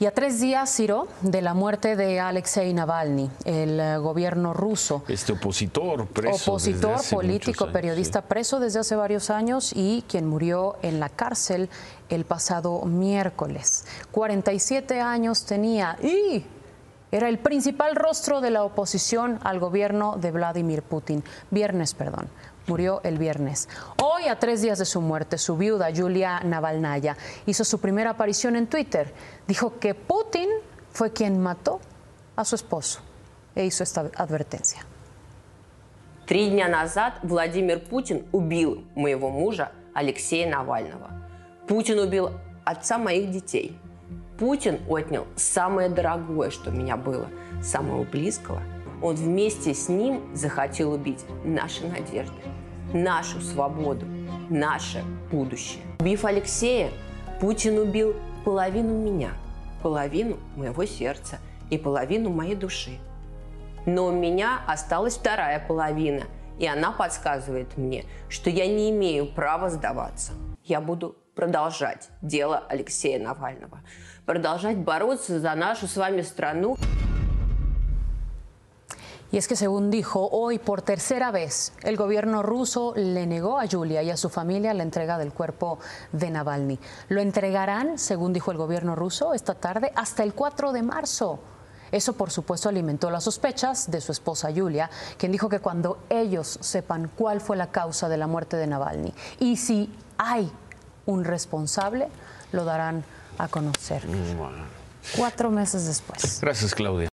Y a tres días, Ciro, de la muerte de Alexei Navalny, el eh, gobierno ruso. Este opositor, preso. Opositor, desde hace político, años, periodista preso desde hace varios años y quien murió en la cárcel el pasado miércoles. 47 años tenía y era el principal rostro de la oposición al gobierno de Vladimir Putin. Viernes, perdón. Murió el viernes. Hoy, a tres días de su muerte, su viuda, Yulia Navalnaya, hizo su primera aparición en Twitter. Dijo que Putin fue quien mató a su esposo e hizo esta advertencia. Три дня назад Владимир Путин убил моего мужа Алексея Навального. Путин убил отца моих детей. Путин отнял самое дорогое, что у меня было, самого близкого. Он вместе с ним захотел убить наши надежды, нашу свободу, наше будущее. Убив Алексея, Путин убил половину меня, половину моего сердца и половину моей души. Но у меня осталась вторая половина, и она подсказывает мне, что я не имею права сдаваться. Я буду продолжать дело Алексея Навального, продолжать бороться за нашу с вами страну. Y es que según dijo, hoy por tercera vez el gobierno ruso le negó a Yulia y a su familia la entrega del cuerpo de Navalny. Lo entregarán, según dijo el gobierno ruso, esta tarde hasta el 4 de marzo. Eso, por supuesto, alimentó las sospechas de su esposa Yulia, quien dijo que cuando ellos sepan cuál fue la causa de la muerte de Navalny y si hay un responsable, lo darán a conocer. Cuatro meses después. Gracias, Claudia.